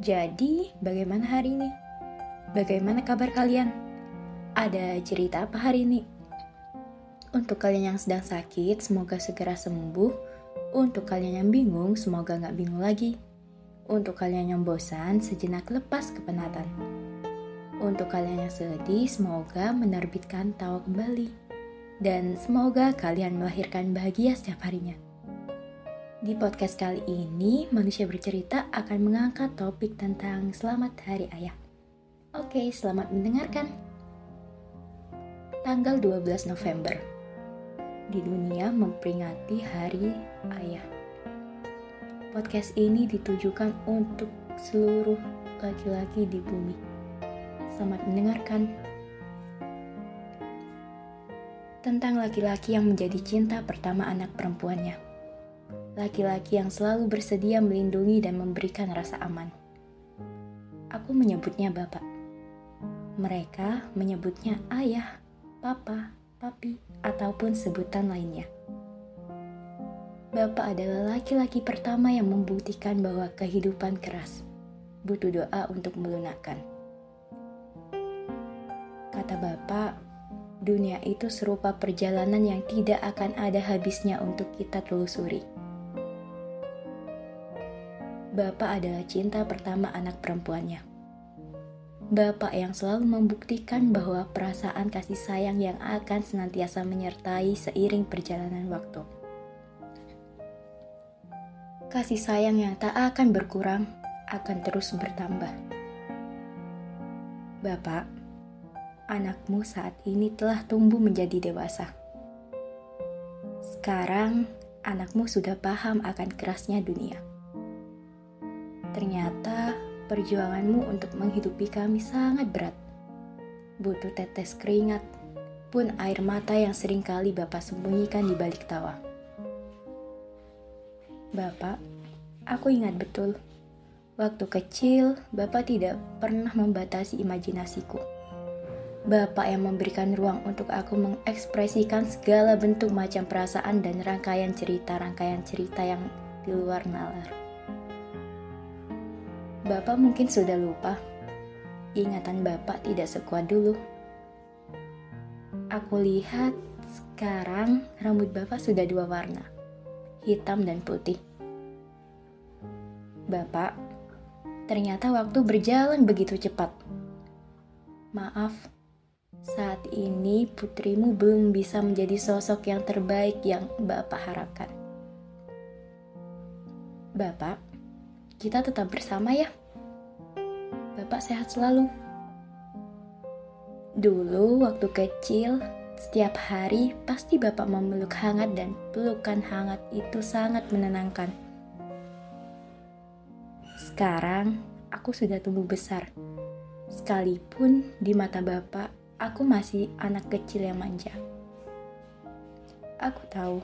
Jadi, bagaimana hari ini? Bagaimana kabar kalian? Ada cerita apa hari ini? Untuk kalian yang sedang sakit, semoga segera sembuh. Untuk kalian yang bingung, semoga nggak bingung lagi. Untuk kalian yang bosan, sejenak lepas kepenatan. Untuk kalian yang sedih, semoga menerbitkan tawa kembali. Dan semoga kalian melahirkan bahagia setiap harinya. Di podcast kali ini, manusia bercerita akan mengangkat topik tentang Selamat Hari Ayah. Oke, selamat mendengarkan. Tanggal 12 November. Di dunia memperingati Hari Ayah. Podcast ini ditujukan untuk seluruh laki-laki di bumi Selamat mendengarkan. Tentang laki-laki yang menjadi cinta pertama anak perempuannya. Laki-laki yang selalu bersedia melindungi dan memberikan rasa aman. Aku menyebutnya bapak. Mereka menyebutnya ayah, papa, papi, ataupun sebutan lainnya. Bapak adalah laki-laki pertama yang membuktikan bahwa kehidupan keras, butuh doa untuk melunakkan Kata Bapak, dunia itu serupa perjalanan yang tidak akan ada habisnya untuk kita telusuri. Bapak adalah cinta pertama anak perempuannya. Bapak yang selalu membuktikan bahwa perasaan kasih sayang yang akan senantiasa menyertai seiring perjalanan waktu. Kasih sayang yang tak akan berkurang akan terus bertambah. Bapak, anakmu saat ini telah tumbuh menjadi dewasa. Sekarang, anakmu sudah paham akan kerasnya dunia. Ternyata, perjuanganmu untuk menghidupi kami sangat berat. Butuh tetes keringat, pun air mata yang sering kali Bapak sembunyikan di balik tawa. Bapak, aku ingat betul, waktu kecil Bapak tidak pernah membatasi imajinasiku Bapak yang memberikan ruang untuk aku mengekspresikan segala bentuk macam perasaan dan rangkaian cerita-rangkaian cerita yang di luar nalar. Bapak mungkin sudah lupa, ingatan Bapak tidak sekuat dulu. Aku lihat sekarang rambut Bapak sudah dua warna, hitam dan putih. Bapak, ternyata waktu berjalan begitu cepat. Maaf, saat ini putrimu belum bisa menjadi sosok yang terbaik yang Bapak harapkan. Bapak, kita tetap bersama ya. Bapak sehat selalu. Dulu waktu kecil, setiap hari pasti Bapak memeluk hangat dan pelukan hangat itu sangat menenangkan. Sekarang, aku sudah tumbuh besar. Sekalipun di mata Bapak, aku masih anak kecil yang manja. Aku tahu,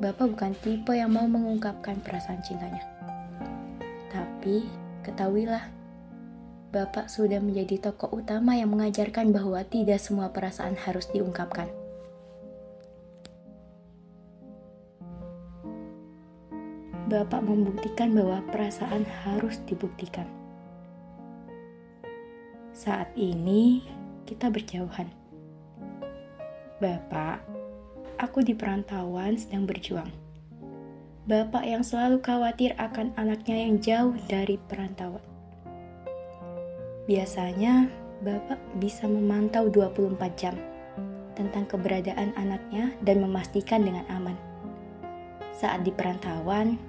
Bapak bukan tipe yang mau mengungkapkan perasaan cintanya. Tapi, ketahuilah, Bapak sudah menjadi tokoh utama yang mengajarkan bahwa tidak semua perasaan harus diungkapkan. Bapak membuktikan bahwa perasaan harus dibuktikan. Saat ini, kita berjauhan. Bapak, aku di perantauan sedang berjuang. Bapak yang selalu khawatir akan anaknya yang jauh dari perantauan. Biasanya, Bapak bisa memantau 24 jam tentang keberadaan anaknya dan memastikan dengan aman. Saat di perantauan,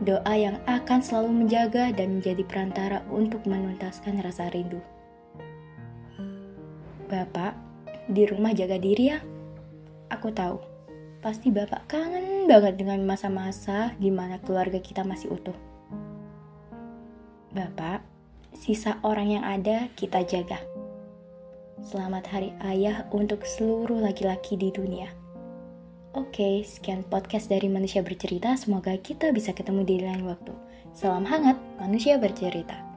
doa yang akan selalu menjaga dan menjadi perantara untuk menuntaskan rasa rindu. Bapak, di rumah jaga diri ya. Aku tahu, pasti Bapak kangen banget dengan masa-masa di mana keluarga kita masih utuh. Bapak, sisa orang yang ada kita jaga. Selamat Hari Ayah untuk seluruh laki-laki di dunia. Oke, sekian podcast dari Manusia Bercerita. Semoga kita bisa ketemu di lain waktu. Salam hangat, Manusia Bercerita.